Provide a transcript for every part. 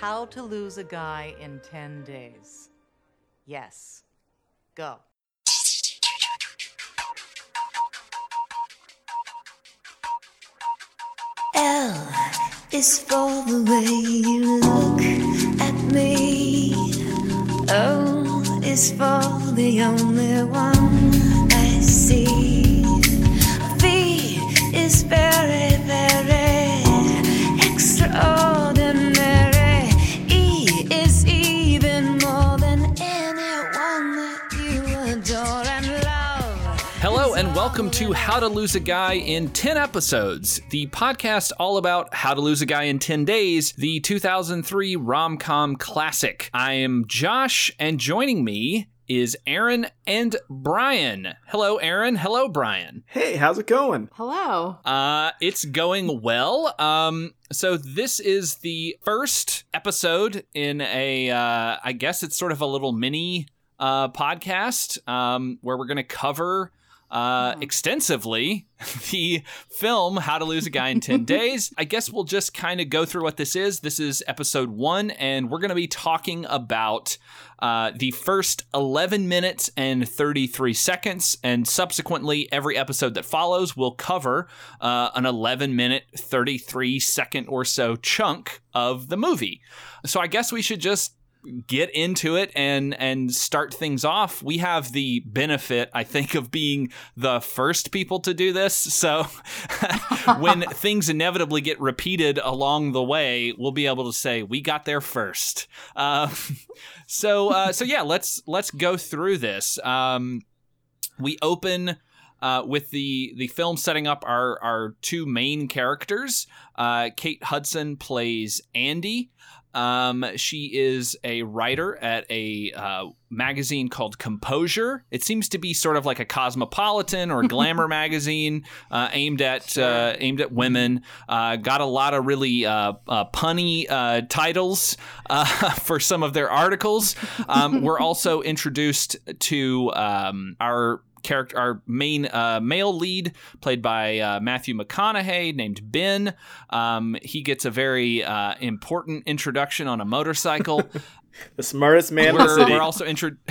How to Lose a Guy in 10 Days. Yes. Go. L is for the way you look at me. O is for the only one welcome to How to Lose a Guy in 10 Episodes, the podcast all about How to Lose a Guy in 10 Days, the 2003 rom com classic. I am Josh, and joining me is Aaron and Brian. Hello, Aaron. Hello, Brian. Hey, how's it going? Hello. Uh, it's going well. Um, so this is the first episode in a, uh, I guess it's sort of a little mini uh, podcast um, where we're going to cover uh, extensively the film How to Lose a Guy in 10 Days. I guess we'll just kind of go through what this is. This is episode one, and we're going to be talking about uh, the first 11 minutes and 33 seconds, and subsequently, every episode that follows will cover uh, an 11 minute, 33 second or so chunk of the movie. So I guess we should just get into it and and start things off. We have the benefit, I think, of being the first people to do this. So when things inevitably get repeated along the way, we'll be able to say we got there first. Uh, so uh, so yeah, let's let's go through this. Um, we open. Uh, with the the film setting up our our two main characters, uh, Kate Hudson plays Andy, um, she is a writer at a uh, magazine called Composure. It seems to be sort of like a cosmopolitan or glamour magazine uh, aimed at uh, aimed at women. Uh, got a lot of really uh, uh, punny uh, titles uh, for some of their articles. Um, we're also introduced to um, our character, our main uh, male lead, played by uh, Matthew McConaughey, named Ben. Um, he gets a very uh, important introduction on a motorcycle. The smartest man in the city. we're also intro-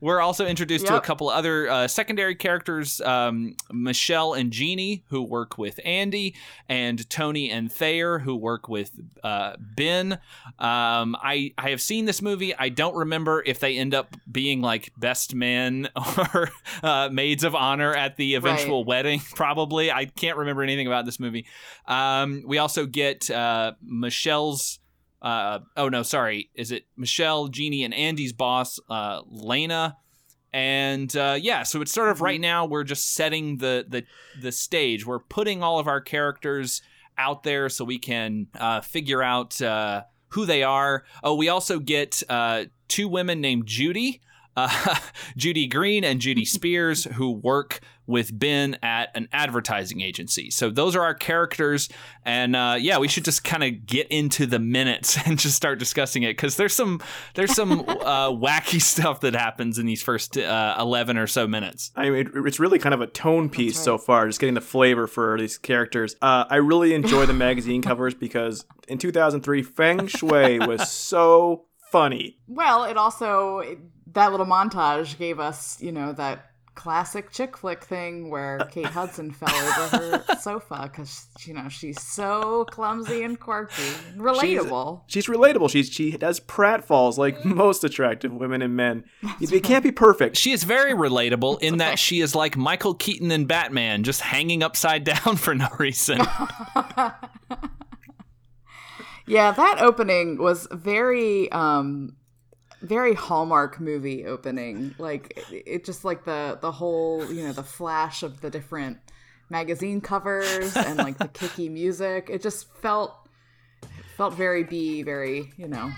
we're also introduced to a Yep. couple other uh, secondary characters, um, Michelle and Jeannie, who work with Andy, and Tony and Thayer, who work with uh, Ben. Um, I I have seen this movie. I don't remember if they end up being like best men or uh, maids of honor at the eventual wedding. Probably, I can't remember anything about this movie. Um, we also get uh, Michelle's uh, oh no, sorry, is it Michelle, Jeannie, and Andy's boss, uh, Lena, and uh, yeah, so it's sort of right now we're just setting the the the stage. We're putting all of our characters out there so we can uh, figure out uh, who they are. Oh, we also get uh, two women named Judy. Uh, Judy Green and Judy Spears, who work with Ben at an advertising agency. So those are our characters, and uh, yeah, we should just kind of get into the minutes and just start discussing it because there's some there's some uh, wacky stuff that happens in these first uh, eleven or so minutes. I mean, it's really kind of a tone piece so far, just getting the flavor for these characters. Uh, I really enjoy the magazine covers because in 2003, Feng Shui was so funny. Well, it also that little montage gave us, you know, that classic chick flick thing where Kate Hudson fell over her sofa because you know she's so clumsy and quirky, relatable. She's relatable. She's she does pratfalls like most attractive women and men. They can't be perfect. She is very relatable in that she is like Michael Keaton in Batman, just hanging upside down for no reason. Yeah, that opening was very um very Hallmark movie opening. Like it, it just like the the whole, you know, the flash of the different magazine covers and like the kicky music. It just felt felt very B, very, you know.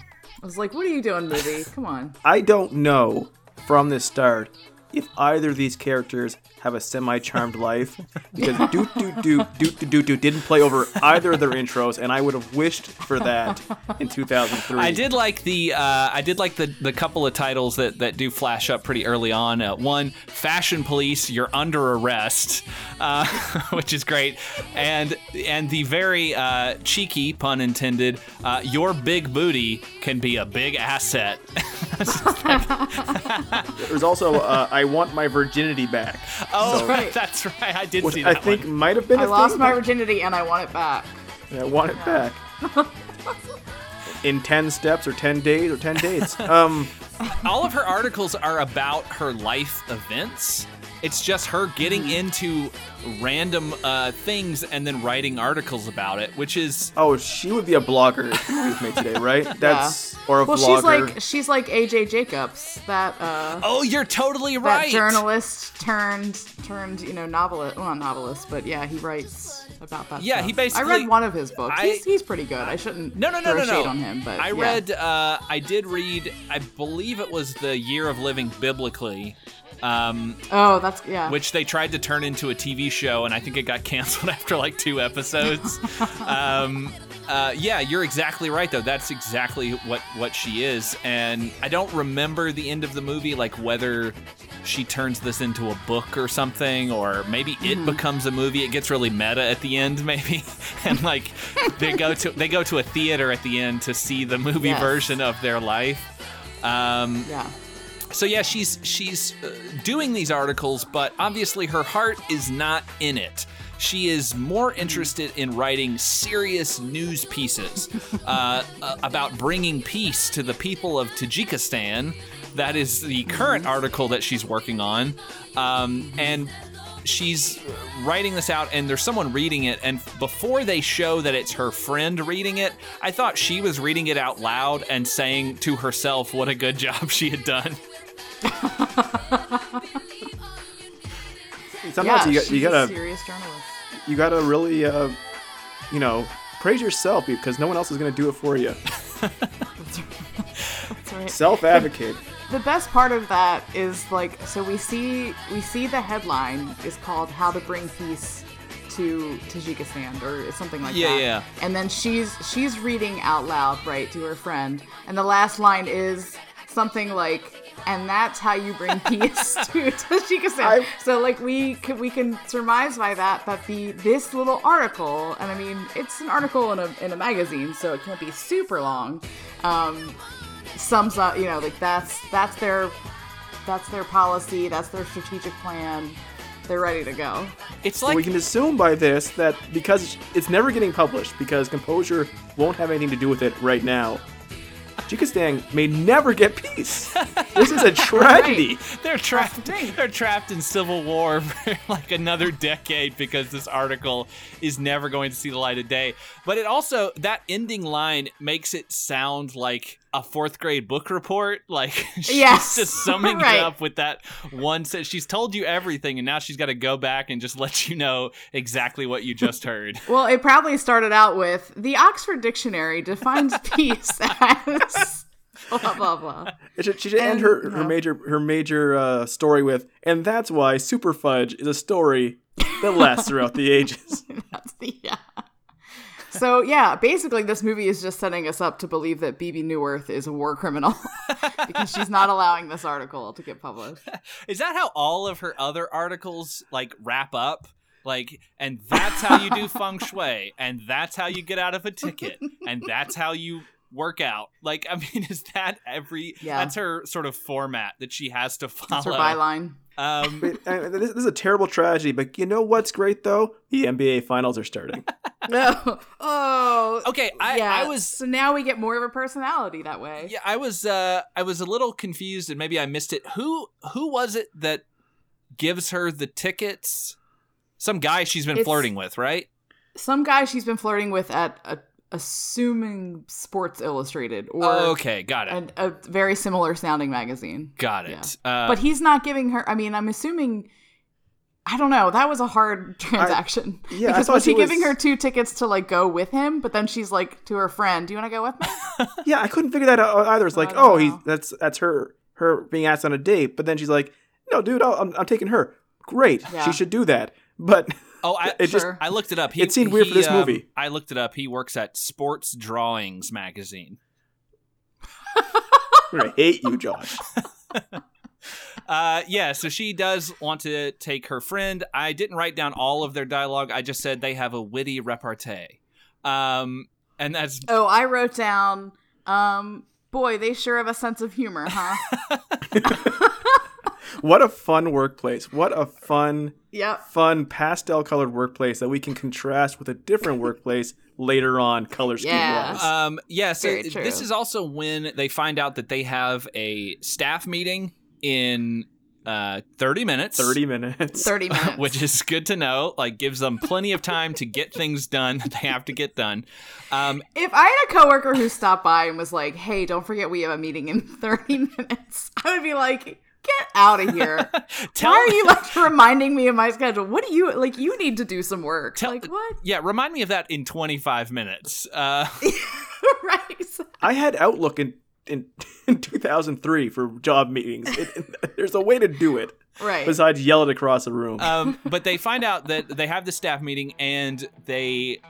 I was like, "What are you doing, movie? Come on." I don't know from the start if either of these characters have a semi-charmed life because doot doot doot doot doot doot doot didn't play over either of their intros, and I would have wished for that in 2003. I did like the uh, I did like the the couple of titles that that do flash up pretty early on. Uh, one, Fashion Police, you're under arrest, uh, which is great, and and the very uh, cheeky pun intended, uh, your big booty can be a big asset. There's also uh, I want my virginity back, oh, So- right. that's right. I did which see I that think one. might have been. I a lost thing, my virginity and I want it back. I want it back. In 10 steps or 10 days or 10 dates. Um, all of her articles are about her life events. It's just her getting Mm-hmm. into random uh, things and then writing articles about it, which is oh, she would be a blogger if she was made today, right? That's or a Well, vlogger. she's like she's like AJ Jacobs, that uh oh, you're totally that right. journalist turned turned you know novelist. Well, not novelist, but yeah, he writes about that. Yeah, stuff. he basically- I read one of his books. I- he's, he's pretty good. I shouldn't No, no, no, throw no, no. shade on him, but I yeah. read. Uh, I did read. I believe it was the Year of Living Biblically, um, Oh, that's yeah. which they tried to turn into a TV show, and I think it got canceled after like two episodes. um, uh, yeah, you're exactly right, though. That's exactly what what she is, and I don't remember the end of the movie, like whether she turns this into a book or something, or maybe it becomes a movie. It gets really meta at the end, maybe, and like they go to they go to a theater at the end to see the movie Yes. version of their life. Um, yeah. So yeah, she's she's uh, doing these articles, but obviously her heart is not in it. She is more interested in writing serious news pieces uh, uh, about bringing peace to the people of Tajikistan. That is the current article that she's working on, um, and she's writing this out and there's someone reading it and before they show that it's her friend reading it i thought she was reading it out loud and saying to herself what a good job she had done Sometimes yeah, you, got, she's you a gotta serious journalist. you gotta really uh, you know praise yourself because no one else is gonna do it for you. That's right. Self advocate. the best part of that is like so we see we see the headline is called how to bring peace to Tajikistan or something like Yeah, that. yeah. And then she's she's reading out loud right to her friend and the last line is something like and that's how you bring peace to Tajikistan. I- so like we can we can surmise by that that the this little article and I mean it's an article in a in a magazine so it can't be super long. Um, sums up you know like that's that's their that's their policy that's their strategic plan they're ready to go it's So like we can assume by this that because it's never getting published because Composure won't have anything to do with it right now. Tajikistan may never get peace. This is a tragedy. they're trapped the they're trapped in civil war for like another decade because this article is never going to see the light of day but it also that ending line makes it sound like a fourth grade book report like she's Yes, just summing right. it up with that one sentence she's told you everything and now she's got to go back and just let you know exactly what you just heard well it probably started out with the oxford dictionary defines peace as blah blah blah should, she should end her, her know. major her major uh, story with, and that's why Superfudge is a story that lasts throughout the ages. That's the yeah so yeah basically this movie is just setting us up to believe that Bebe Neuwirth is a war criminal because she's not allowing this article to get published Is that how all of her other articles like wrap up? Like, and that's how you do feng shui, and that's how you get out of a ticket, and that's how you work out. Like, I mean, is that every? Yeah. That's her sort of format that she has to follow. that's her byline Um, But, uh, this, this is a terrible tragedy, but you know what's great though? The NBA finals are starting. No. Oh. okay, I, yeah. I was So now we get more of a personality that way. Yeah, I was uh I was a little confused and maybe I missed it. Who who was it that gives her the tickets? Some guy she's been It's- flirting with, right? Some guy she's been flirting with at a, assuming Sports Illustrated or Oh, okay, got it. a, a very similar sounding magazine. got it. Uh, but he's not giving her. I mean, I'm assuming. I don't know. That was a hard transaction. yeah, because was he he was- giving her two tickets to like go with him? But then she's like to her friend, "Do you want to go with me?" yeah, I couldn't figure that out either. It's like, oh, he's know. that's that's her her being asked on a date, but then she's like, no, dude, I'll, I'm, I'm taking her. Great, Yeah. she should do that. But Oh, I, it just I looked it up. He, It seemed weird for this um, movie. I looked it up. He works at Sports Drawings magazine. I'm gonna hate you, Josh. Uh, yeah, so she does want to take her friend. I didn't write down all of their dialogue. I just said they have a witty repartee. Um, and that's Oh, I wrote down. Um, boy, they sure have a sense of humor, huh? What a fun workplace. What a fun, yep. fun pastel colored workplace that we can contrast with a different workplace later on, color scheme Yeah. wise. Um, yeah, so Very true. this is also when they find out that they have a staff meeting in uh, 30 minutes. 30 minutes. 30 minutes. Which is good to know. Like, gives them plenty of time to get things done that they have to get done. Um, If I had a coworker who stopped by and was like, "Hey, don't forget we have a meeting in 30 minutes," I would be like, "Get out of here! tell Why are you like reminding me of my schedule? What do you like? You need to do some work. Tell- like what? Yeah, remind me of that in 25 minutes. Uh, right? I had Outlook in, in, in 2003 for job meetings. It, there's a way to do it Right. besides yell it across the room. um, but they find out that they have the staff meeting and they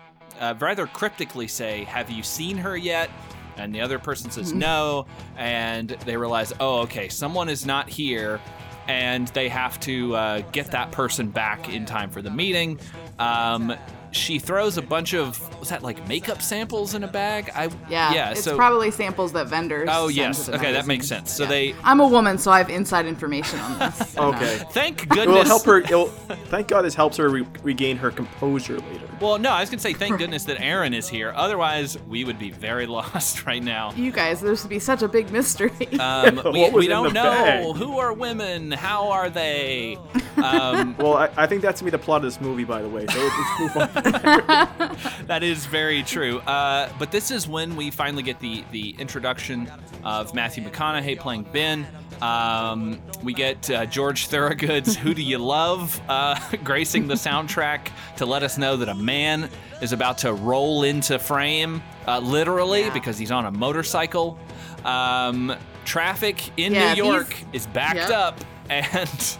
uh, rather cryptically say, Have you seen her yet? And the other person says no. And they realize, Oh, okay, someone is not here. And they have to uh, get that person back in time for the meeting. Um, she throws a bunch of, was that like makeup samples in a bag? I Yeah. Yeah. It's so, probably samples that vendors. oh, send yes. to the Okay, that makes sense. So Yeah. they, I'm a woman, so I have inside information on this. you know. okay. thank goodness. It will help her. It'll, thank God this helps her re- regain her composure later. Well, no, I was gonna say thank goodness that Aaron is here. Otherwise, we would be very lost right now. You guys, there's would be such a big mystery. Um, we we don't know bag? who are women. How are they? Um, Well, I, I think that's gonna be the plot of this movie, by the way. So let's move on. that is very true. Uh, but this is when we finally get the the introduction of Matthew McConaughey playing Ben. Um, we get uh, George Thorogood's "Who Do You Love" uh, gracing the soundtrack to let us know that a man is about to roll into frame, uh, literally Yeah. because he's on a motorcycle. Um, traffic in Yeah, New York is backed Yep. up, and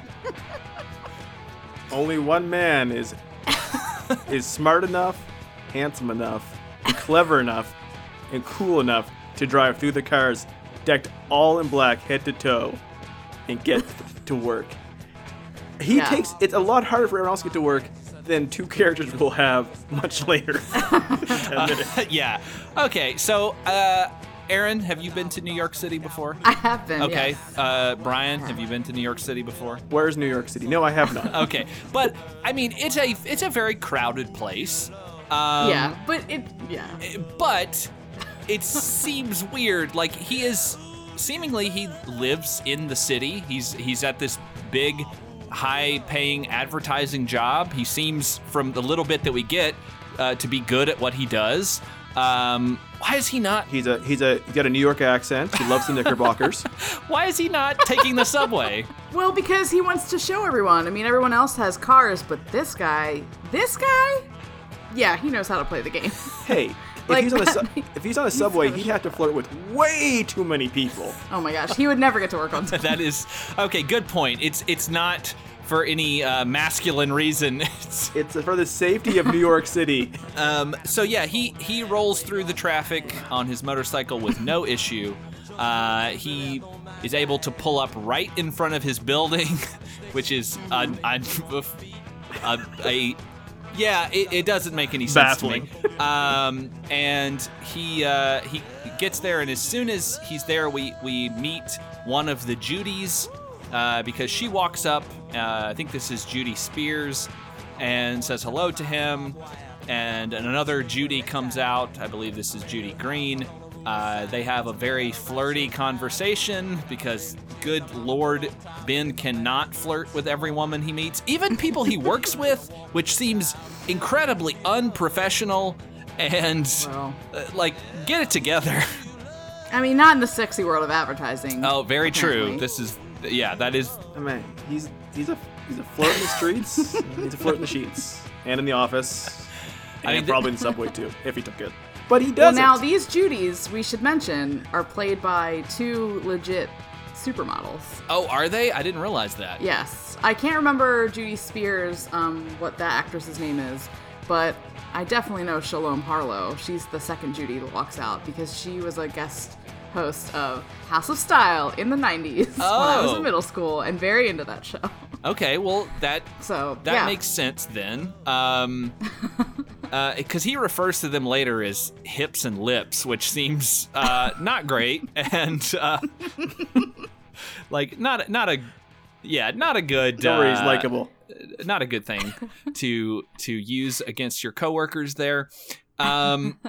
Only one man is is smart enough, handsome enough, and clever enough, and cool enough to drive through the cars decked all in black head to toe and get to work. He Yeah. takes it's a lot harder for everyone else to get to work than two characters will have much later. Ten minutes. yeah. Okay, so uh, Aaron, have you been to New York City before? I have been. Okay, yes. uh, Brian, have you been to New York City before? Where's New York City? No, I have not. Okay, but I mean, it's a it's a very crowded place. Um, yeah, but it. Yeah. but it seems weird. Like he is seemingly he lives in the city. He's he's at this big, high-paying advertising job. He seems, from the little bit that we get, uh, to be good at what he does. Um, why is he not? He's a he's a he's got a New York accent. He loves the Knickerbockers. Why is he not taking the subway? Well, because he wants to show everyone. I mean, everyone else has cars, but this guy, this guy, yeah, he knows how to play the game. Hey, if Like, he's on a su- if he's on a subway, he'd have to flirt with way too many people. oh my gosh, he would never get to work on time. that is okay. Good point. It's it's not for any uh, masculine reason. It's, It's for the safety of New York City. Um, so yeah, he he rolls through the traffic on his motorcycle with no issue. Uh, he is able to pull up right in front of his building, which is a, a, a, a yeah, it, it doesn't make any sense to me. Um, and he uh, he gets there, and as soon as he's there, we we meet one of the Judys uh, because she walks up. Uh, I think this is Judy Spears, and says hello to him. And another Judy comes out. I believe this is Judy Green. Uh, they have a very flirty conversation because, good lord, Ben cannot flirt with every woman he meets, even people he works with, which seems incredibly unprofessional and Well. uh, like get it together. I mean, not in the sexy world of advertising. Oh, very true. This is yeah, that is I mean, he's he's a he's a flirt in the streets. he's a flirt in the sheets and in the office, and I mean, th- probably in the subway too, if he took it. But he doesn't. now these Judys, we should mention, are played by two legit supermodels. Oh, are they? I didn't realize that. Yes, I can't remember Judy Spears, um, what that actress's name is, but I definitely know Shalom Harlow. She's the second Judy that walks out because she was a guest host of House of Style in the 90s when I was Oh. in middle school and very into that show. Okay, well that So that yeah. makes sense then. Um, because he refers to them later as hips and lips, which seems uh, not great and uh, like not not a yeah not a good Don't uh, likable. not a good thing to to use against your coworkers there. Um,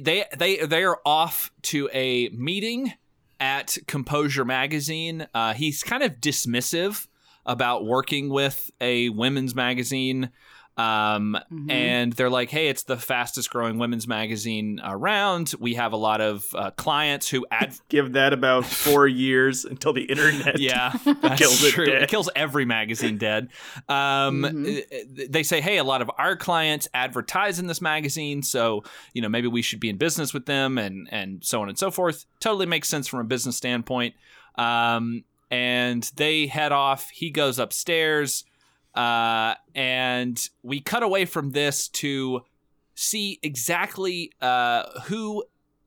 they they they are off to a meeting at Composure magazine. Uh, he's kind of dismissive about working with a women's magazine. Um, and they're like, "Hey, it's the fastest growing women's magazine around. We have a lot of uh, clients who ad Give that about four years until the internet. yeah, Kills it. It kills every magazine dead. Um, Mm-hmm. They say, hey, a lot of our clients advertise in this magazine, so you know maybe we should be in business with them, and and so on and so forth. Totally makes sense from a business standpoint. Um, and they head off. He goes upstairs, uh, and we cut away from this to see exactly uh, who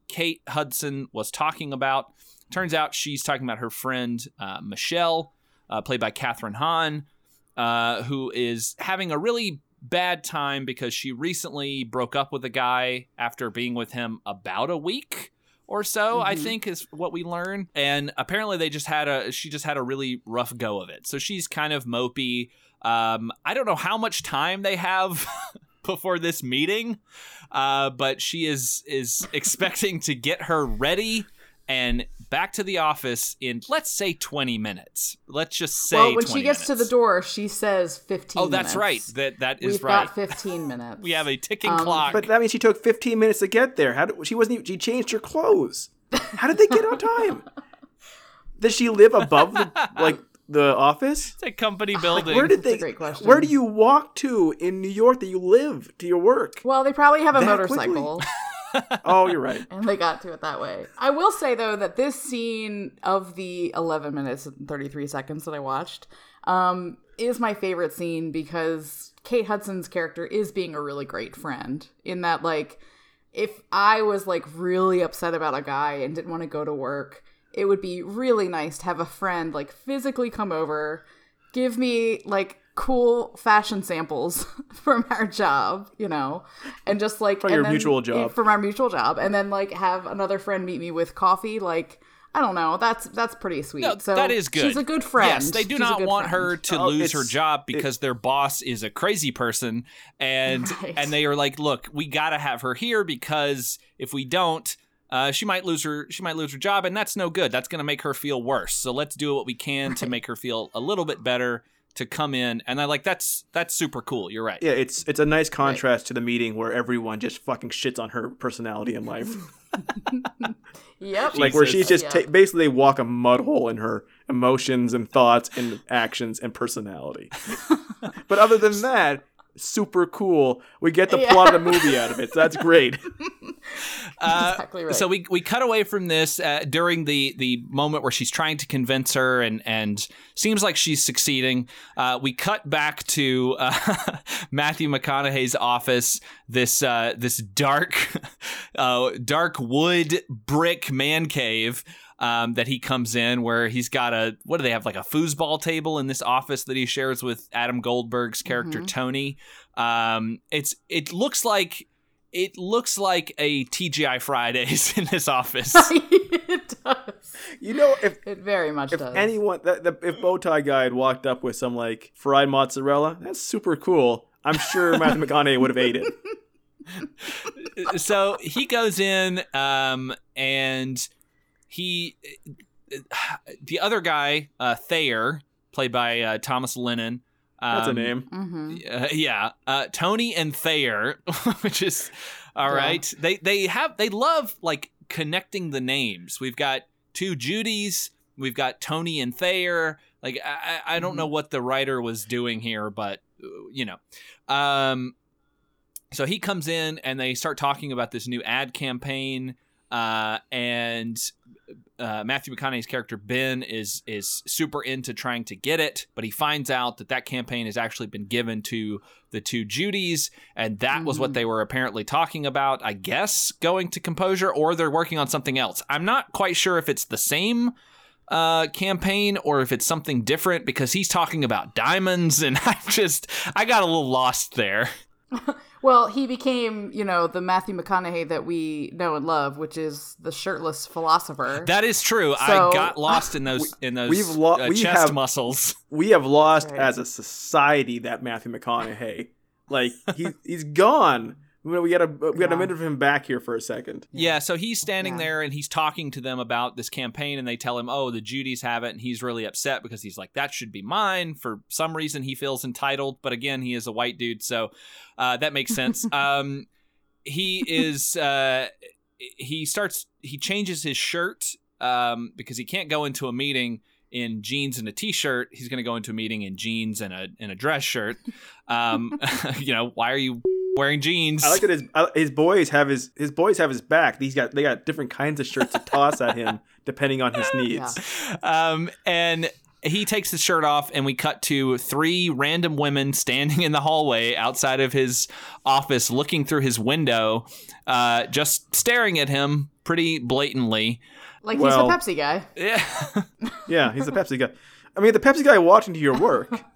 Kate Hudson was talking about. Turns out she's talking about her friend uh, Michelle, uh, played by Kathryn Hahn, uh, who is having a really bad time because she recently broke up with a guy after being with him about a week or so i Mhm. think is what we learn and apparently they just had a she just had a really rough go of it so she's kind of mopey um, i don't know how much time they have before this meeting uh, but she is is expecting to get her ready and back to the office in let's say 20 minutes let's just say well, when 20 she gets to the door, she says 15 oh that's minutes. right that that is We've right got 15 minutes. we have a ticking Um, clock But that means she took 15 minutes to get there. How did, she wasn't even, she changed her clothes. How did they get on time? Does she live above the, like the office? it's a company building Where did That's a they? great question. Where do you walk to in New York that you live to your work? Well, they probably have a That motorcycle. Oh, you're right. and they got to it that way. I will say though that this scene of the 11 minutes and 33 seconds that I watched um, is my favorite scene because Kate Hudson's character is being a really great friend. In that, like, if I was like really upset about a guy and didn't want to go to work, it would be really nice to have a friend like physically come over, give me like cool fashion samples from our job, you know, and just like From and your then- mutual job. from our mutual job, and then like have another friend meet me with coffee. Like I don't know, that's that's pretty sweet. No, so that is good. She's a good friend. Yes, they do She's not want friend. her to Oh, lose her job because their boss is a crazy person, and Right. and they are like, look, we gotta have her here because if we don't. Uh, she might lose her. She might lose her job, and that's no good. That's going to make her feel worse. So let's do what we can to make her feel a little bit better to come in. And I like that's that's super cool. You're right. Yeah, it's it's a nice contrast to the meeting where everyone just fucking shits on her personality in life. Yep. like where she's just Yeah. ta- basically walk a mud hole in her emotions and thoughts and actions and personality. but other than that, super cool. We get the Yeah. plot of the movie out of it. So that's great. Uh, exactly right. So we we cut away from this uh, during the the moment where she's trying to convince her and and seems like she's succeeding. Uh, we cut back to uh, Matthew McConaughey's office. This uh, this dark uh, dark wood brick man cave. Um, that he comes in where he's got a what do they have like a foosball table in this office that he shares with Adam Goldberg's character Tony. Um, it's it looks like it looks like a TGI Fridays in this office. it does. You know, if It very much if does. anyone that the, if Bowtie guy had walked up with some like fried mozzarella, that's super cool. I'm sure Matthew McConaughey would have ate it. so he goes in, um, and he, the other guy, uh, Thayer, played by uh, Thomas Lennon. Um, That's a name. hmm Uh, yeah, uh, Tony and Thayer, which is all Yeah. right. They they have they love like connecting the names. We've got two Judys. We've got Tony and Thayer. Like I, I I don't know what the writer was doing here, but uh, you know. Um, so he comes in and they start talking about this new ad campaign. Uh, and uh, Matthew McConaughey's character Ben is is super into trying to get it, but he finds out that that campaign has actually been given to the two Judys, and that was what they were apparently talking about. I guess going to Composure, or they're working on something else. I'm not quite sure if it's the same uh campaign or if it's something different because he's talking about diamonds and I just I got a little lost there. Well, he became, you know, the Matthew McConaughey that we know and love, which is the shirtless philosopher. That is true. I got lost in those in those we've lo- uh, we chest have- muscles. We have lost Right. as a society that Matthew McConaughey. Like he he's gone. We we gotta we gotta Yeah. minute him back here for a second. Yeah, so he's standing Yeah. there and he's talking to them about this campaign, and they tell him, "Oh, the Judys have it," and he's really upset because he's like, "That should be mine." For some reason, he feels entitled, but again, he is a white dude, so uh, that makes sense. um, he is. Uh, he starts. He changes his shirt um, because he can't go into a meeting in jeans and a t-shirt. He's going to go into a meeting in jeans and a and a dress shirt. Um, you know, why are you wearing jeans? I like that his uh, his boys have his his boys have his back. These got they got different kinds of shirts to toss at him depending on his needs. um, and he takes his shirt off, and we cut to three random women standing in the hallway outside of his office, looking through his window, uh, just staring at him pretty blatantly. like well- he's the Pepsi guy. Yeah. Yeah, he's the Pepsi guy. I mean, the Pepsi guy walked into your work.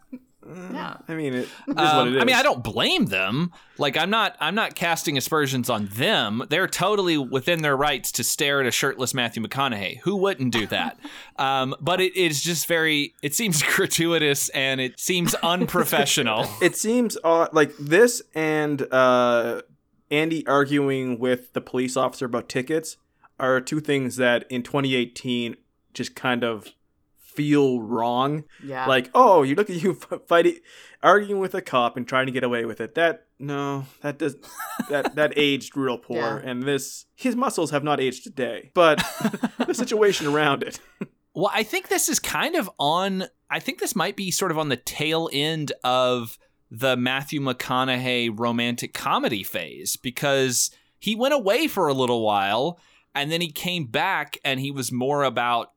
Yeah. I mean, it is what Um, it is. I mean, I don't blame them. Like, I'm not. I'm not casting aspersions on them. They're totally within their rights to stare at a shirtless Matthew McConaughey. Who wouldn't do that? um, but it is just very. It seems gratuitous and it seems unprofessional. It seems odd, like this and uh, Andy arguing with the police officer about tickets are two things that in 2018 just kind of feel wrong. Yeah. Like, oh, you look at you fighting, arguing with a cop and trying to get away with it. That no, that does that that aged real poor. Yeah. And this, his muscles have not aged today, but the situation around it. Well, I think this is kind of on. I think this might be sort of on the tail end of the Matthew McConaughey romantic comedy phase because he went away for a little while and then he came back and he was more about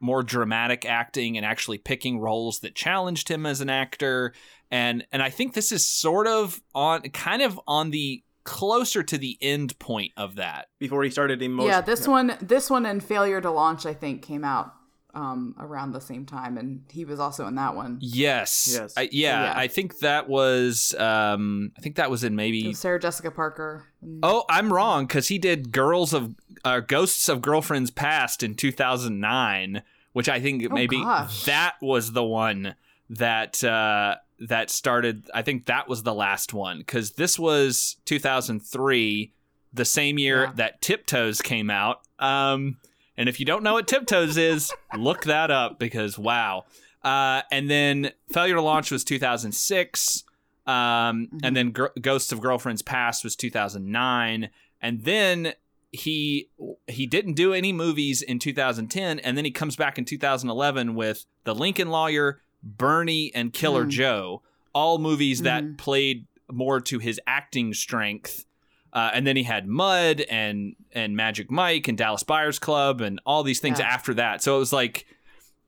more dramatic acting and actually picking roles that challenged him as an actor and and I think this is sort of on kind of on the closer to the end point of that. Before he started emotion. yeah, this one this one and Failure to Launch I think came out um around the same time and he was also in that one. Yes. Yes. I, yeah, Yeah. I think that was um I think that was in maybe Sarah Jessica Parker. Oh, I'm wrong cuz he did Girls of uh, Ghosts of Girlfriends Past in 2009, which I think maybe Oh, gosh. that was the one that uh that started I think that was the last one cuz this was 2003, the same year Yeah. that Tiptoes came out. Um and if you don't know what Tiptoes is, look that up because wow. Uh, and then Failure to Launch was 2006. Um, And then Gr- Ghosts of Girlfriends Past was 2009. And then he he didn't do any movies in 2010. And then he comes back in 2011 with The Lincoln Lawyer, Bernie, and Killer Mm. Joe. All movies that Mhm. played more to his acting strength. Uh, and then he had Mud and and Magic Mike and Dallas Buyers Club and all these things Yeah. after that. So it was like,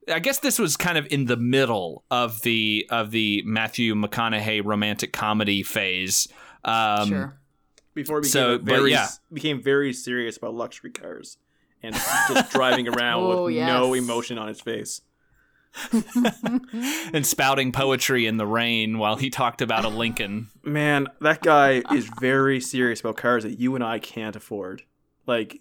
I guess this was kind of in the middle of the of the Matthew McConaughey romantic comedy phase. Um, sure. before he became So, but very yeah. became very serious about luxury cars and just driving around Oh, with yes. no emotion on his face. and spouting poetry in the rain while he talked about a Lincoln. Man, that guy is very serious about cars that you and I can't afford. Like,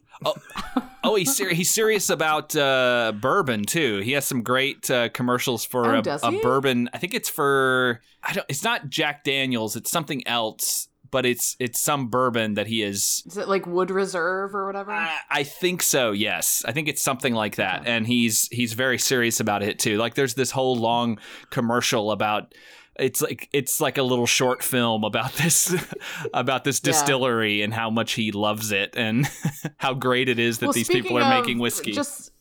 Oh, he's ser- he's serious about uh, bourbon too. He has some great uh, commercials for Oh, a, a bourbon. I think it's for I don't. It's not Jack Daniels. It's something else. But it's it's some bourbon that he is. Is it like Wood Reserve or whatever? I, I think so. Yes, I think it's something like that. And he's he's very serious about it too. Like there's this whole long commercial about. It's like it's like a little short film about this about this Yeah. distillery and how much he loves it and how great it is that Well, these people are making whiskey. Just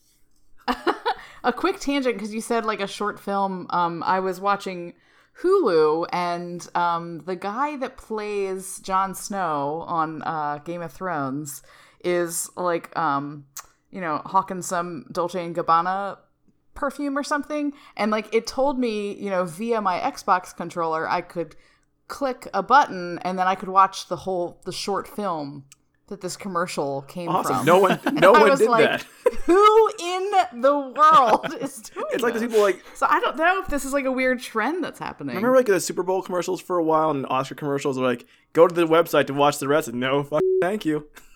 a quick tangent because you said like a short film. Um, I was watching Hulu, and um, the guy that plays Jon Snow on uh, Game of Thrones is like um, you know, hawking some Dolce and Gabbana perfume or something, and like it told me, you know, via my Xbox controller, I could click a button and then I could watch the whole the short film that this commercial came Awesome. from. No one, no one did like, that. Who in the world is doing It's like the people like So I don't know if this is like a weird trend that's happening. remember like the Super Bowl commercials for a while and Oscar commercials were like go to the website to watch the rest. And no, fuck, thank you.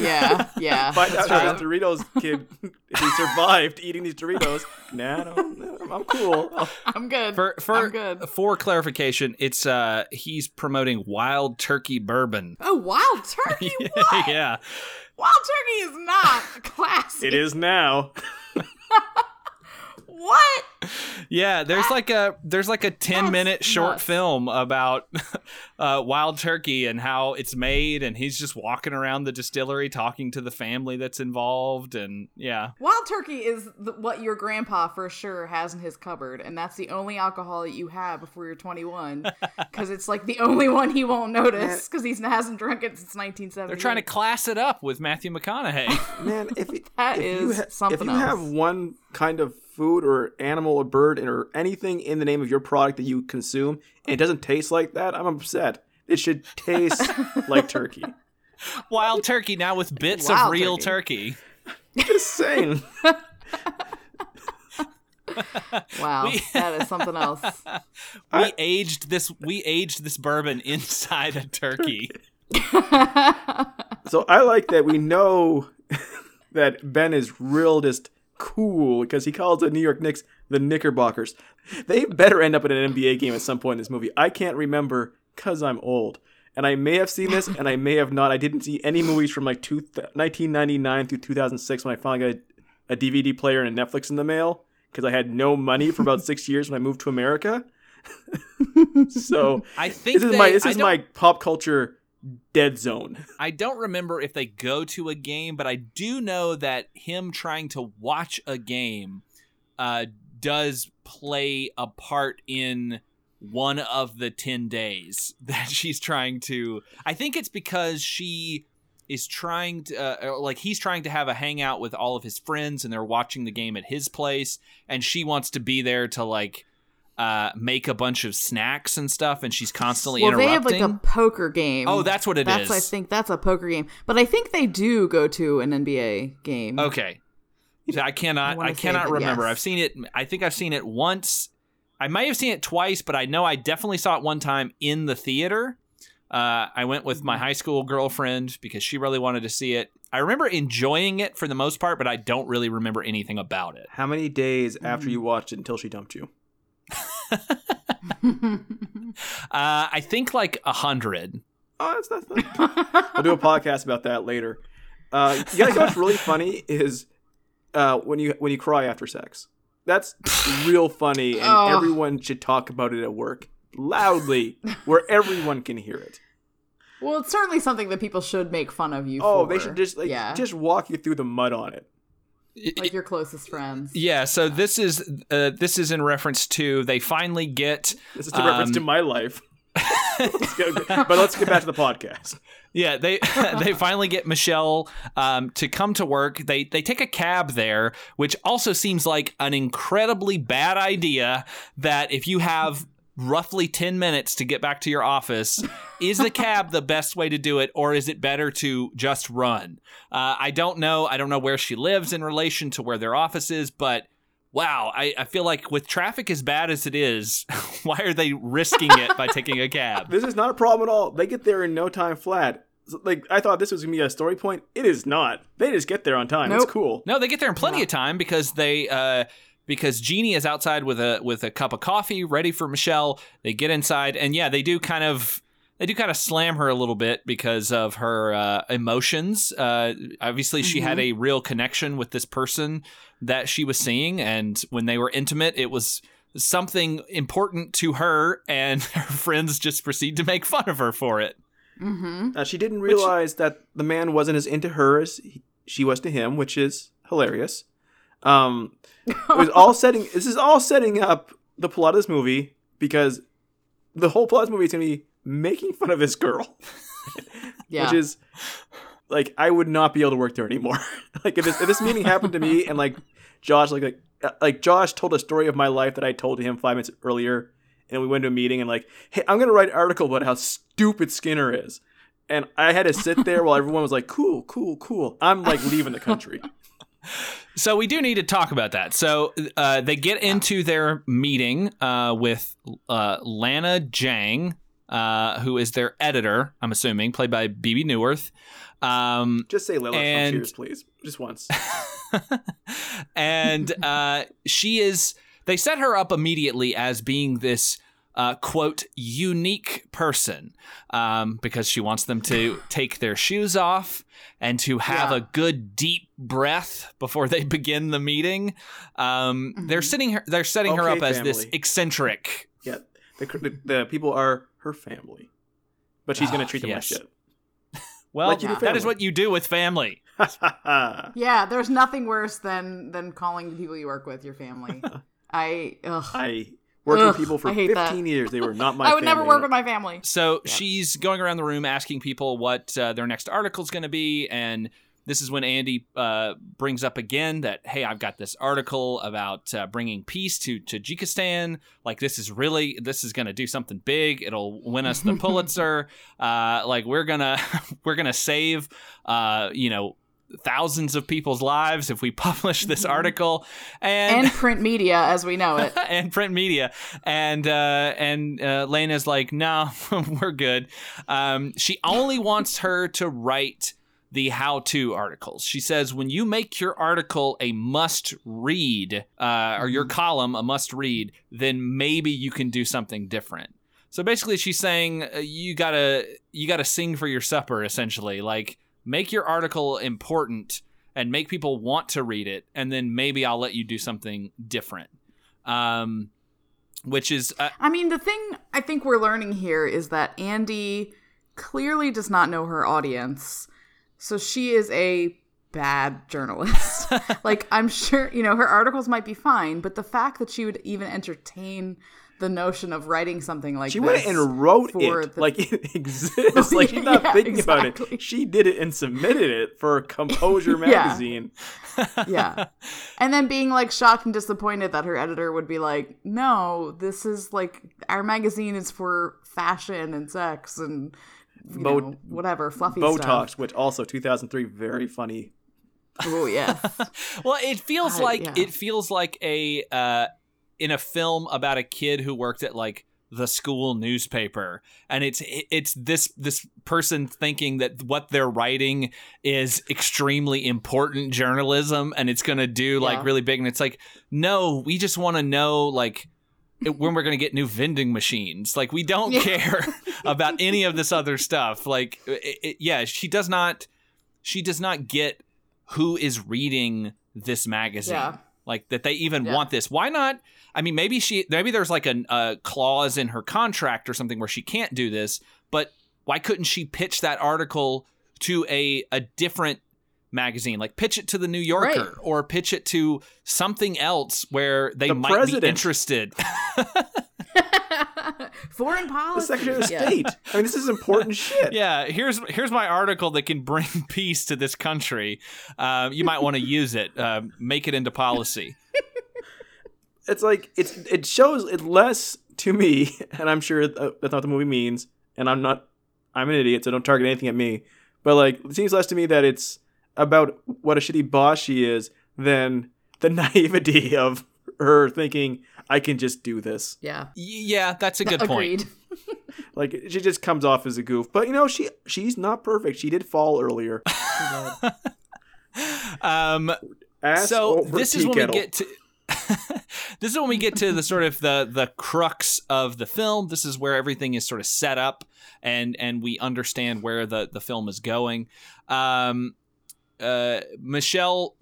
yeah, yeah. Find out that's how this Doritos kid he survived eating these Doritos. Nah, no, no, I'm cool. I'm good. For for I'm good. for clarification, it's uh he's promoting wild turkey bourbon. Oh, wild turkey! What? yeah. Wild turkey is not classy. It is now. What? Yeah, there's like a there's like a 10 minute short nuts. film about uh, wild turkey and how it's made and he's just walking around the distillery talking to the family that's involved and yeah. Wild turkey is the, what your grandpa for sure has in his cupboard, and that's the only alcohol that you have before you're 21, because it's like the only one he won't notice because he hasn't drunk it since 1970. They're trying to class it up with Matthew McConaughey. Man, if it, That if you ha- something If you have one kind of food or animal or bird or anything in the name of your product that you consume and it doesn't taste like that, I'm upset. It should taste like turkey. wild turkey now with bits Wild of real turkey. turkey. Just saying. wow, We- that is something else. We aged this we aged this bourbon inside a turkey. So I like that we know that Ben is real just cool because he calls the New York Knicks the Knickerbockers. They better end up in an NBA game at some point in this movie. I can't remember because I'm old. And I may have seen this and I may have not. I didn't see any movies from like two, 1999 through 2006 when I finally got a DVD player and a Netflix in the mail because I had no money for about six years when I moved to America. so I think this is they- my this is my pop culture dead zone. I don't remember if they go to a game, but I do know that him trying to watch a game uh, does play a part in one of the 10 days that she's trying to. I think it's because she is trying to, uh, like, he's trying to have a hangout with all of his friends and they're watching the game at his place, and she wants to be there to, like, uh, make a bunch of snacks and stuff, and she's constantly Well, they interrupting. have like a poker game. Oh, that's what it that's, I think that's a poker game. But I think they do go to an NBA game. Okay. I cannot. wanna I, cannot remember. yes. I've seen it. I think I've seen it once. I may have seen it twice, but I know I definitely saw it one time in the theater. Uh, I went with Mm-hmm. my high school girlfriend because she really wanted to see it. I remember enjoying it for the most part, but I don't really remember anything about it. How many days after Mm. you watched it until she dumped you? Uh, I think like a hundred. Oh, that's that's. that's I'll do a podcast about that later. Uh, you guys know what's really funny is uh, when you when you cry after sex. That's real funny, and Oh. everyone should talk about it at work loudly, where everyone can hear it. Well, it's certainly something that people should make fun of you for. Oh, for. they should just like yeah, just walk you through the mud on it. Like your closest friends. Yeah. So this is uh, this is in reference to they finally get This is a reference to Um, my life. Let's go- but let's get back to the podcast. Yeah, they they finally get Michelle um, to come to work. They they take a cab there, which also seems like an incredibly bad idea. That if you have roughly ten minutes to get back to your office, is the cab the best way to do it, or is it better to just run? Uh, I don't know. I don't know where she lives in relation to where their office is, but. Wow, I, I feel like with traffic as bad as it is, why are they risking it by taking a cab? This is not a problem at all. They get there in no time flat. Like I thought this was gonna be a story point. It is not. They just get there on time. Nope. It's cool. No, they get there in plenty of time because they uh because Jeannie is outside with a with a cup of coffee ready for Michelle. They get inside and yeah, they do kind of they do kind of slam her a little bit because of her uh, emotions. Uh, obviously, she had a real connection with this person that she was seeing, and when they were intimate, it was something important to her, and her friends just proceed to make fun of her for it. Mm-hmm. Uh, she didn't realize that the man wasn't as into her as he, she was to him, which is hilarious. Um, it was all setting. This is all setting up the plot of this movie because the whole plot of this movie is going to be making fun of this girl, Yeah. which is like I would not be able to work there anymore. like if this if this meeting happened to me and like Josh like like uh, like Josh told a story of my life that I told to him five minutes earlier, and we went to a meeting and like, hey, I'm gonna write an article about how stupid Skinner is, and I had to sit there while everyone was like, cool, cool, cool. I'm like leaving the country. So we do need to talk about that. So uh, they get into their meeting uh, with uh, Lana Jong, uh, who is their editor. I'm assuming played by Bebe Neuwirth. Um, Just say Lilith And- from Cheers, please, just once. and uh, she is. They set her up immediately as being this uh, quote unique person um, because she wants them to take their shoes off and to have Yeah. a good deep breath before they begin the meeting. Um, They're sitting her. They're setting her Okay, up as this eccentric. Yeah, the, the, the people are her family, but she's gonna Ah, treat them yes. like shit. Well, Like you that is what you do with family. Yeah, there's nothing worse than than calling the people you work with your family. I ugh. I worked with people for I hate that. 15 years. They were not my. I would never family. work with my family. So she's going around the room asking people what uh, their next article is going to be, and this is when Andie uh, brings up again that hey, I've got this article about uh, bringing peace to Tajikistan. Like this is really this is going to do something big. It'll win us the Pulitzer. uh, like we're gonna we're gonna save uh, you know thousands of people's lives if we publish this article and And print media as we know it. and print media. And uh, and uh, Lena's like, no, we're good. Um, she only wants her to write the how-to articles. She says when you make your article a must-read uh, or your column a must-read, then maybe you can do something different. So basically, she's saying uh, you gotta you gotta sing for your supper. Essentially, like make your article important and make people want to read it, and then maybe I'll let you do something different. Um, which is uh, I mean, the thing I think we're learning here is that Andie clearly does not know her audience. So she is a bad journalist. like, I'm sure, you know, her articles might be fine, but the fact that she would even entertain the notion of writing something like She this. went and wrote for it the- like it exists. like she's not Yeah, thinking about it. She did it and submitted it for Composure Yeah. magazine. yeah. And then being like shocked and disappointed that her editor would be like, no, this is like, our magazine is for fashion and sex and you Bo- know, whatever, fluffy Botox, stuff. which also 2003, very funny. Oh, yes. well, it feels I- like yeah. it feels like a uh, in a film about a kid who worked at like the school newspaper. And it's it's this this person thinking that what they're writing is extremely important journalism and it's going to do like Yeah. really big. And it's like no we just want to know like when we're going to get new vending machines. Like we don't Yeah. care about any of this other stuff. Like it, it- yeah she does not she does not get who is reading this magazine. Yeah. like that they even want this. Why not i mean maybe she maybe there's like a, a clause in her contract or something where she can't do this but why couldn't she pitch that article to a a different magazine like pitch it to the new yorker Right. or pitch it to something else where they The might president. be interested Foreign The policy. Secretary of Yeah. State. I mean, this is important shit. yeah here's here's my article that can bring peace to this country uh, you might want to use it uh, make it into policy It's like it's it shows it less to me, and I'm sure that's not what the movie means. And I'm not. I'm an idiot, so don't target anything at me. But like, it seems less to me that it's about what a shitty boss she is than the naivety of her thinking I can just do this. Yeah. Yeah that's a good point Agreed. Like she just comes off as a goof. But you know, she she's not perfect. She did fall earlier. um Ass so this is tea when kettle. we get to this is when we get to the sort of the the crux of the film. This is where everything is sort of set up and and we understand where the the film is going. Um uh michelle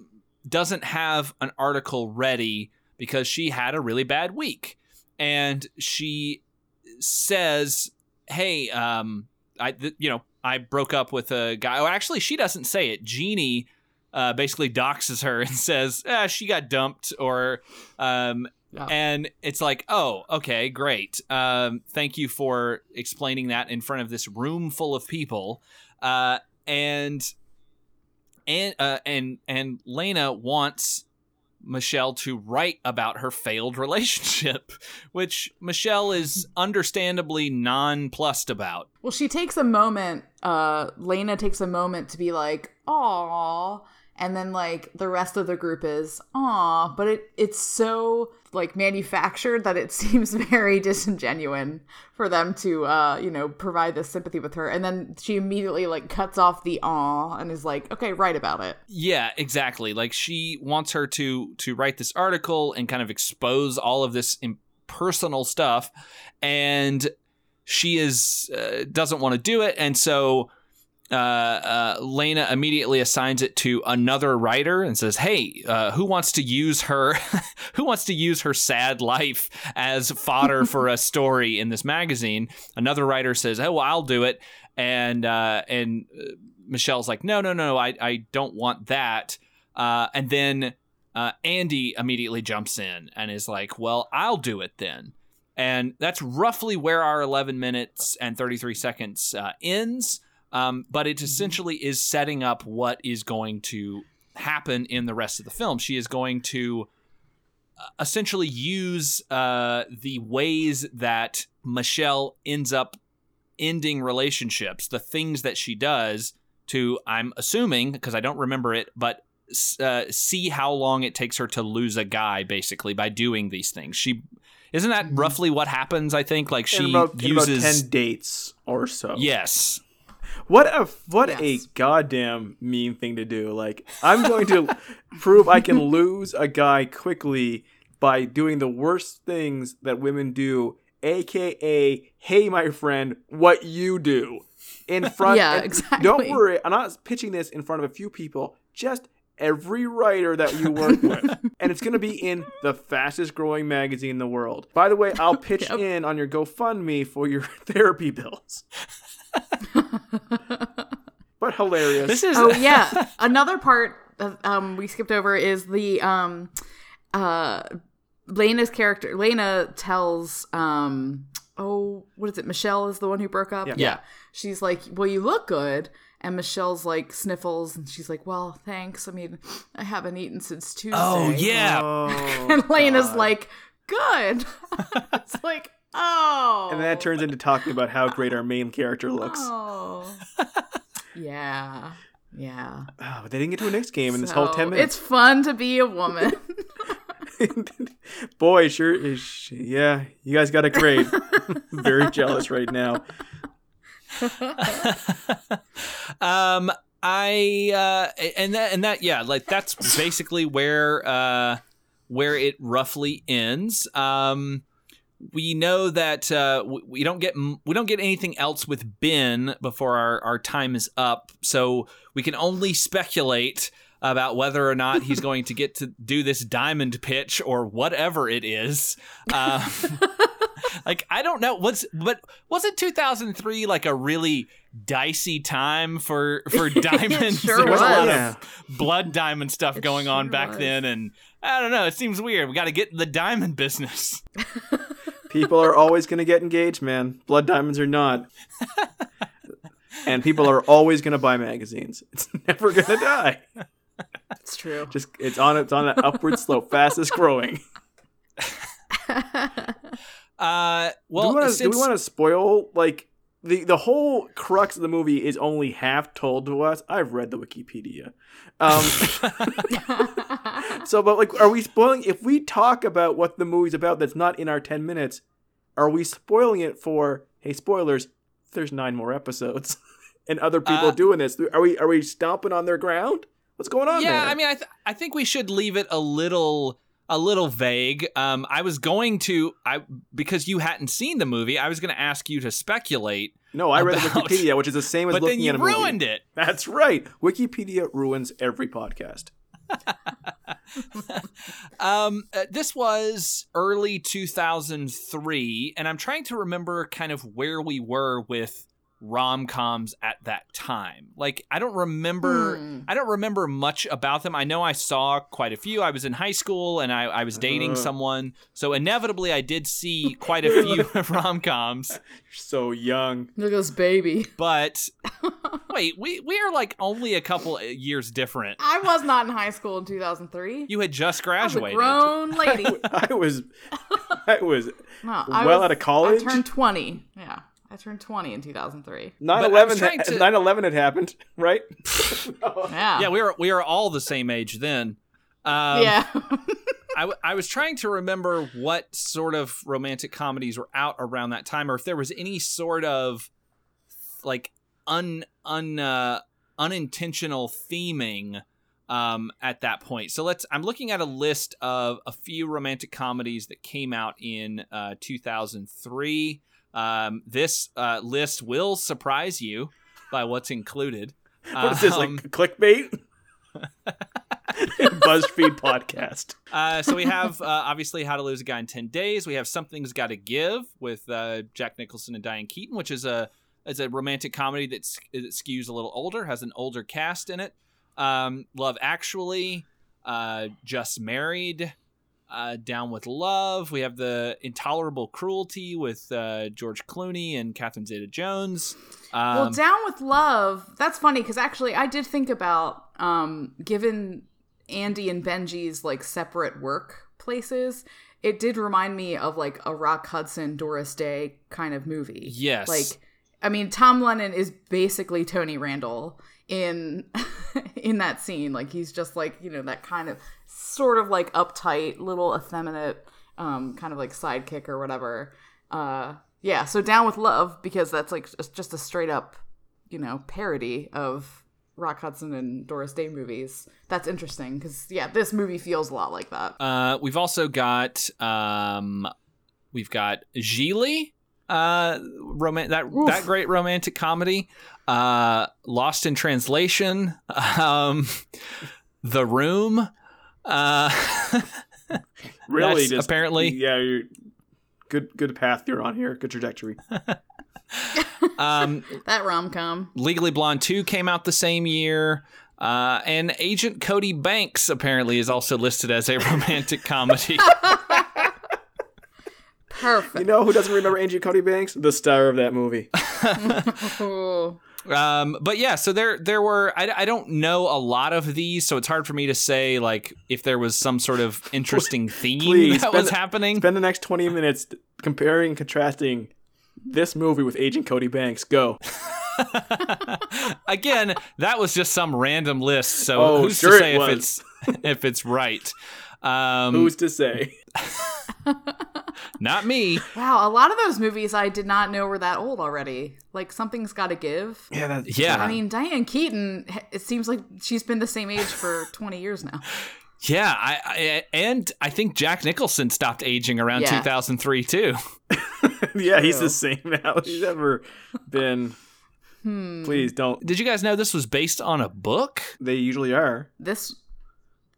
doesn't have an article ready because she had a really bad week. And she says hey um i th- you know i broke up with a guy. Oh actually she doesn't say it. Jeannie uh, basically doxes her and says ah, she got dumped or um, Yeah. and it's like oh okay great um, thank you for explaining that in front of this room full of people uh, and and uh, and and Lena wants Michelle to write about her failed relationship, which Michelle is understandably nonplussed about. Well, she takes a moment. Uh, Lena takes a moment to be like, "Aw," and then like the rest of the group is, "Aw," but it it's so like manufactured that it seems very disingenuous for them to, uh, you know, provide this sympathy with her. And then she immediately like cuts off the "aw" and is like, "Okay, write about it." Yeah, exactly. Like she wants her to to write this article and kind of expose all of this impersonal stuff, and she is uh, doesn't want to do it, and so uh, uh, Lena immediately assigns it to another writer and says, "Hey, uh, who wants to use her? who wants to use her sad life as fodder for a story in this magazine?" Another writer says, "Oh, well, I'll do it," and uh, and uh, Michelle's like, "No, no, no, I I don't want that." Uh, and then uh, Andie immediately jumps in and is like, "Well, I'll do it then." And that's roughly where our 11 minutes and 33 seconds uh, ends. Um, but it essentially is setting up what is going to happen in the rest of the film. She is going to uh, essentially use uh, the ways that Michelle ends up ending relationships, the things that she does to, I'm assuming, because I don't remember it, but uh, see how long it takes her to lose a guy, basically, by doing these things. She. Isn't that roughly what happens? I think like she in about, in uses about ten dates or so. yes, What a what Yes. a goddamn mean thing to do. Like I'm going to prove I can lose a guy quickly by doing the worst things that women do, aka, hey my friend, what you do. In front Yeah, exactly. Don't worry, I'm not pitching this in front of a few people, just every writer that you work with. and it's gonna be in the fastest growing magazine in the world. By the way, I'll pitch in on your GoFundMe for your therapy bills. but hilarious. this is oh yeah. Another part of, um we skipped over is the um uh lena's character lena tells um oh what is it? Michelle is the one who broke up? Yeah. she's like well you look good. And michelle's like sniffles and she's like well thanks. I mean i haven't eaten since tuesday. oh yeah. Oh, and lena's God. like good. It's like oh And then that turns into talking about how great our main character looks. oh yeah yeah Oh, but they didn't get to a next game in this whole 10 minutes. It's fun to be a woman. Boy, sure is. Yeah, you guys got it great. Very jealous right now. um i uh and that and that yeah like that's basically where uh where it roughly ends um we know that uh we, don't get we don't get anything else with ben before our our time is up. So we can only speculate about whether or not he's going to get to do this diamond pitch or whatever it is. Um, like I don't know. What's but wasn't 2003 like a really dicey time for for diamonds? sure there was, a lot of blood diamond stuff going on back was. then and I don't know. It seems weird. We got to get in the diamond business People are always going to get engaged, man. Blood diamonds or not. and people are always going to buy magazines. It's never going to die. It's true. Just it's on it's on that upward slope, fastest growing. uh well do we wanna- we want to spoil like the the whole crux of the movie is only half told to us. I've read the Wikipedia. Um, so, but like, are we spoiling? If we talk about what the movie's about that's not in our ten minutes, are we spoiling it for? Hey, spoilers! There's nine more episodes, and other people Uh, doing this. Are we are we stomping on their ground? What's going on yeah there? i mean I, th- I think we should leave it a little a little vague um i was going to i because you hadn't seen the movie i was going to ask you to speculate no, I read the Wikipedia, which is the same as but then looking you at a movie. ruined it That's right. Wikipedia ruins every podcast. um uh, this was early 2003 and i'm trying to remember kind of where we were with rom-coms at that time like i don't remember Hmm. i don't remember much about them i know i saw quite a few i was in high school and i, I was dating Uh. someone so inevitably i did see quite a few rom-coms You're so young. Look at this baby. but Wait, we we are like only a couple years different. I was not in high school in 2003. You had just I was a graduated. grown lady. I was, I was No, I well was- out of college. I turned 20. Yeah. I turned 20 in 2003. 9 But I was 11 trying to- 9 11 had happened, right? Yeah. Yeah, we were we were all the same age then. Um, yeah. I, w- I was trying to remember what sort of romantic comedies were out around that time, or if there was any sort of like un un uh, unintentional theming um, at that point. So let's. I'm looking at a list of a few romantic comedies that came out in uh, 2003. Um, this uh, list will surprise you by what's included. What is this, like Um, clickbait? BuzzFeed podcast. Uh, so we have uh, obviously How to Lose a Guy in Ten Days. We have Something's Got to Give with uh, Jack Nicholson and Diane Keaton, which is a is a romantic comedy that's, that skews a little older, has an older cast in it. Um, Love Actually, uh, Just Married, uh, Down with Love. We have the Intolerable Cruelty with uh, George Clooney and Catherine Zeta-Jones. Um, well, Down with Love, that's funny because actually I did think about, um, given Andie and Benji's like separate work places, it did remind me of like a Rock Hudson, Doris Day kind of movie. Yes. Like, I mean, Tom Lennon is basically Tony Randall in in that scene. Like he's just like you know that kind of sort of like uptight, little effeminate, um, kind of like sidekick or whatever. Uh, yeah. So down with love because that's like just- a straight up, you know, parody of Rock Hudson and Doris Day movies. That's interesting because yeah, this movie feels a lot like that. Uh, we've also got um, we've got Gigli, uh, roman- that Oof. that great romantic comedy, uh, Lost in Translation, um, The Room. Uh, Really, just apparently- yeah. You're, good, good path you're on here. Good trajectory. um, That rom com. Legally Blonde Two came out the same year. Uh, and Agent Cody Banks apparently is also listed as a romantic comedy. Perfect. You know who doesn't remember Agent Cody Banks? The star of that movie. Um, but yeah, so there there were I, I don't know a lot of these, so it's hard for me to say like if there was some sort of interesting theme Please, that was spend- happening. Spend the next 20 minutes comparing and contrasting this movie with Agent Cody Banks. Go. Again, that was just some random list, so Oh, who's sure to say it if it's if it's right? Um, Who's to say? not me. Wow, a lot of those movies I did not know were that old already. Like something's got to give. Yeah, that's Yeah. I mean, Diane Keaton. It seems like she's been the same age for twenty years now. Yeah, I, I and I think Jack Nicholson stopped aging around Yeah. 2003 too. yeah, he's the same now. He's ever been. Hmm. Please don't. Did you guys know this was based on a book? They usually are. This,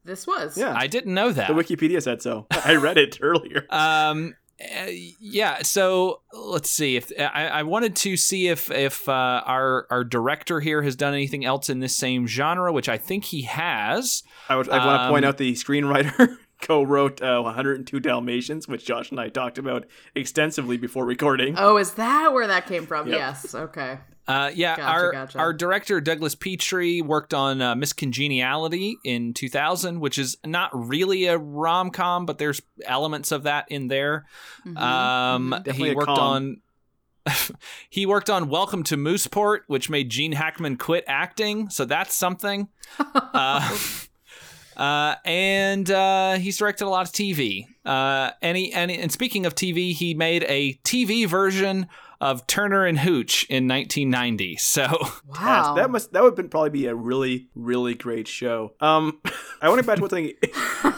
this was. Yeah. I didn't know that. The Wikipedia said so. I read it earlier. Um, uh, yeah. So let's see if I, I wanted to see if if uh, our our director here has done anything else in this same genre, which I think he has. I, would, I want to point Um, out the screenwriter co-wrote uh, 102 Dalmatians, which Josh and I talked about extensively before recording. Oh, is that where that came from? Yep. Yes. Okay. Uh, yeah, Gotcha, our gotcha. our director Douglas Petrie worked on uh, Miss Congeniality in 2000, which is not really a rom com, but there's elements of that in there. Mhm. Um, Definitely he worked on. he worked on Welcome to Mooseport, which made Gene Hackman quit acting, so that's something. uh, uh, and uh, he's directed a lot of TV. Uh, and, he, and, and speaking of TV, he made a TV version of Turner and Hooch in 1990. So wow. that must that would been, probably be a really really great show. Um, I want to go back to one thing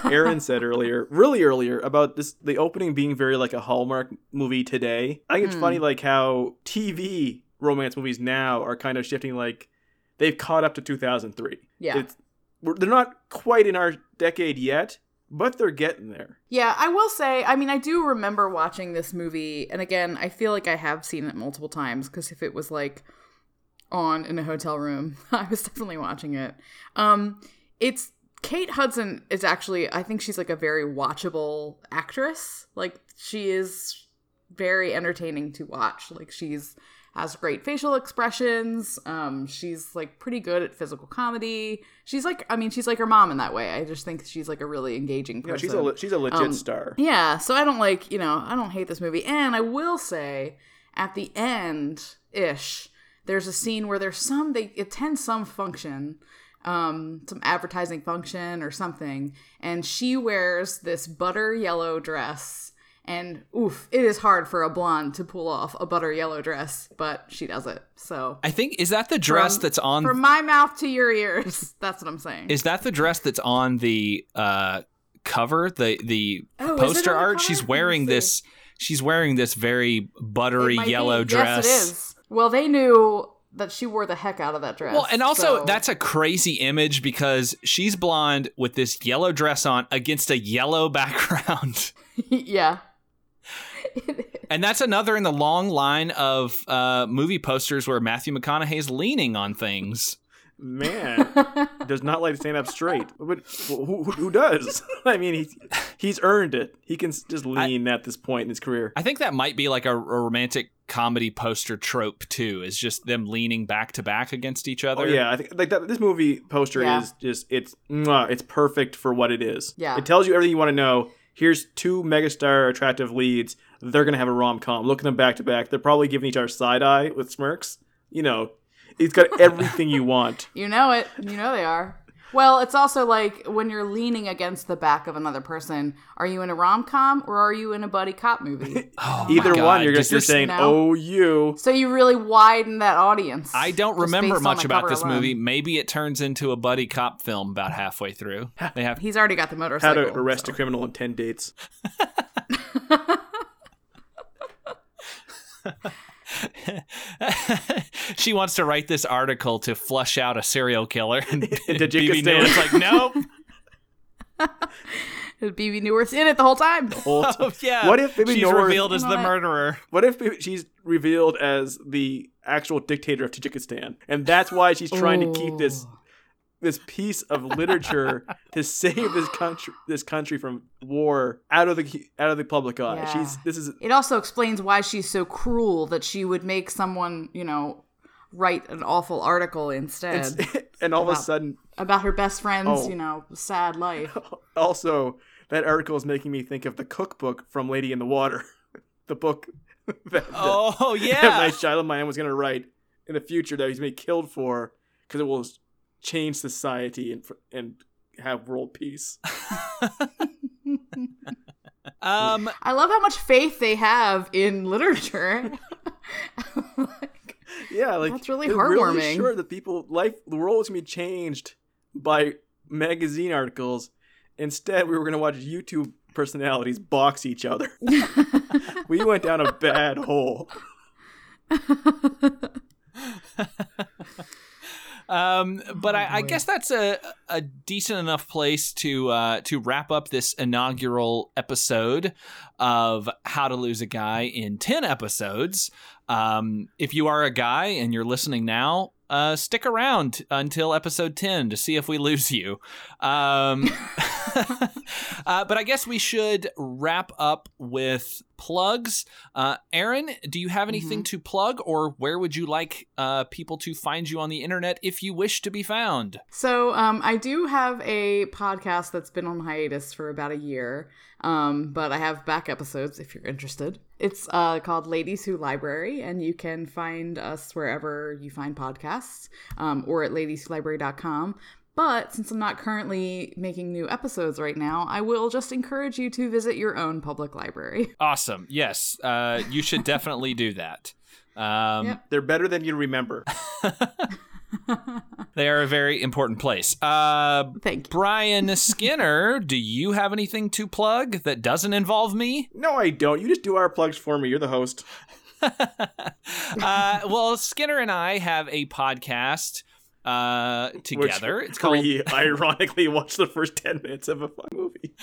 Aaron said earlier, really earlier about this the opening being very like a Hallmark movie today. I think it's Hmm. funny like how TV romance movies now are kind of shifting like they've caught up to 2003. Yeah. it's, we're, they're not quite in our decade yet, but they're getting there. Yeah, I will say, I mean, I do remember watching this movie, and again, I feel like I have seen it multiple times because if it was like on in a hotel room, I was definitely watching it. Um, it's Kate Hudson is actually, I think she's like a very watchable actress. Like, she is very entertaining to watch. Like, she's has great facial expressions. Um, she's like pretty good at physical comedy. She's like, I mean, she's like her mom in that way. I just think she's like a really engaging person. she's a she's a legit Um, star. Yeah, so I don't like, you know, I don't hate this movie. And I will say, at the end ish, there's a scene where there's some, they attend some function, um, some advertising function or something, and she wears this butter yellow dress. And oof, it is hard for a blonde to pull off a butter yellow dress, but she does it. So I think is that the dress From- that's on from my mouth to your ears, that's what I'm saying. Is that the dress that's on the uh, cover, the the Oh, poster on the art? She's wearing this. She's wearing this very buttery might be. yellow dress. Yes, it is. Well, they knew that she wore the heck out of that dress. Well, and also so- that's a crazy image because she's blonde with this yellow dress on against a yellow background. yeah. And that's another in the long line of uh, movie posters where Matthew McConaughey's leaning on things. Man does not like to stand up straight. But who, who, who does? I mean, he's he's earned it. He can just lean at this point in his career. I think that might be like a, a romantic comedy poster trope too, is just them leaning back to back against each other. Oh yeah, I think like that. This movie poster Yeah. is just it's it's perfect for what it is. Yeah. it tells you everything you want to know. Here's two megastar attractive leads. They're gonna have a rom com. Looking them back to back. They're probably giving each other side eye with smirks. You know, it's got everything you want. You know it. You know they are. Well, it's also like when you're leaning against the back of another person, are you in a rom com or are you in a buddy cop movie? Oh Either God, one, you're just you're saying, now- "Oh, you." so you really widen that audience. I don't remember much about this alone. movie. Maybe it turns into a buddy cop film about halfway through. They have He's already got the motorcycle. How motorcycle. to arrest so. a criminal in ten dates. she wants to write this article to flush out a serial killer, and, and Tajikistan. Bebe Neuwirth's like, nope. Bebe Neuwirth's in it the whole time. Whole oh, t- Oh, yeah. What if Bebe she's Noor- revealed as the You know what? murderer? What if she's revealed as the actual dictator of Tajikistan, and that's why she's trying to keep this oh. This piece of literature to save this country this country from war out of the out of the public eye. Yeah. She's this is It also explains why she's so cruel that she would make someone, you know, write an awful article instead and all of a sudden about her best friend's, Oh. you know, sad life. also that article is making me think of the cookbook from Lady in the Water, the book that, that Oh yeah. Night Shyamalan was going to write in the future that he's going to be killed for because it will change society and and have world peace. Um, I love how much faith they have in literature. Yeah, like That's really they're Really heartwarming. sure that people life the world is gonna be changed by magazine articles. Instead, we were gonna watch YouTube personalities box each other. we went down a bad hole. Um, but I, I guess that's a a decent enough place to uh, to wrap up this inaugural episode of How to Lose a Guy in ten episodes. Um, if you are a guy and you're listening now, uh, stick around until episode ten to see if we lose you. Um, uh, but I guess we should wrap up with plugs. Uh, Aaron, do you have anything to plug, or where would you like uh, people to find you on the internet if you wish to be found? So, um, I do have a podcast that's been on hiatus for about a year, um, but I have back episodes if you're interested. It's uh, called Ladies Who Library, and you can find us wherever you find podcasts um, or at ladieswholibrary.com. But since I'm not currently making new episodes right now, I will just encourage you to visit your own public library. Awesome. Yes, uh, you should definitely do that. Um, Yep. They're better than you remember. They are a very important place. Uh, Thank you. Brian Skinner, do you have anything to plug that doesn't involve me? No, I don't. You just do our plugs for me. You're the host. uh, well, Skinner and I have a podcast uh, together. Which it's called we ironically watched the first ten minutes of a fun movie.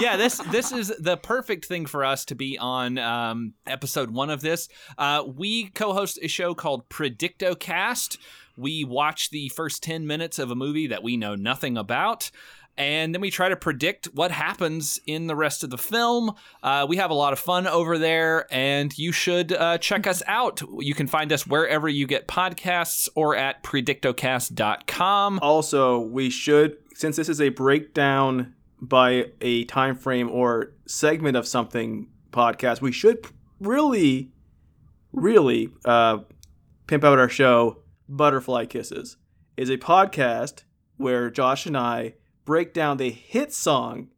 yeah, this this is the perfect thing for us to be on um, episode one of this. Uh, we co-host a show called Predictocast. We watch the first ten minutes of a movie that we know nothing about. And then we try to predict what happens in the rest of the film. Uh, we have a lot of fun over there, and you should uh, check us out. You can find us wherever you get podcasts or at predictocast.com. Also, we should, since this is a breakdown by a time frame or segment of something podcast, we should really, really uh, pimp out our show. Butterfly Kisses is a podcast where Josh and I break down the hit song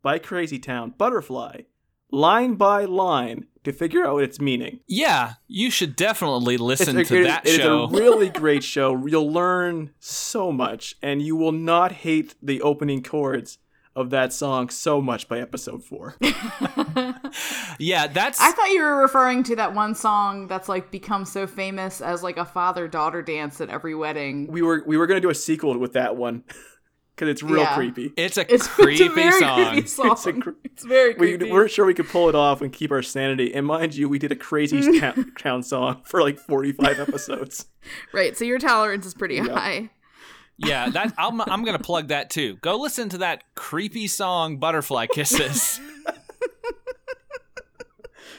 by Crazy Town, Butterfly, line by line to figure out its meaning. Yeah, you should definitely listen It's a- to it is- that it is show. It's a really great show. You'll learn so much, and you will not hate the opening chords of that song so much by episode four. yeah, that's I thought you were referring to that one song that's like become so famous as like a father daughter dance at every wedding. we were we were gonna do a sequel with that one because it's real Yeah. creepy. it's a It's, creepy it's a very song. creepy song. It's a cre- It's very We weren't sure we could pull it off and keep our sanity. And mind you, we did a crazy town, town song for like forty five episodes. right, so your tolerance is pretty high. Yeah, that I'm I'm gonna plug that too. Go listen to that creepy song "Butterfly Kisses."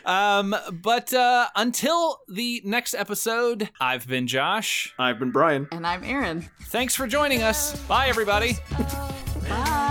Um, but uh, until the next episode, I've been Josh. I've been Brian. And I'm Aaron. Thanks for joining us. Bye, everybody. Oh,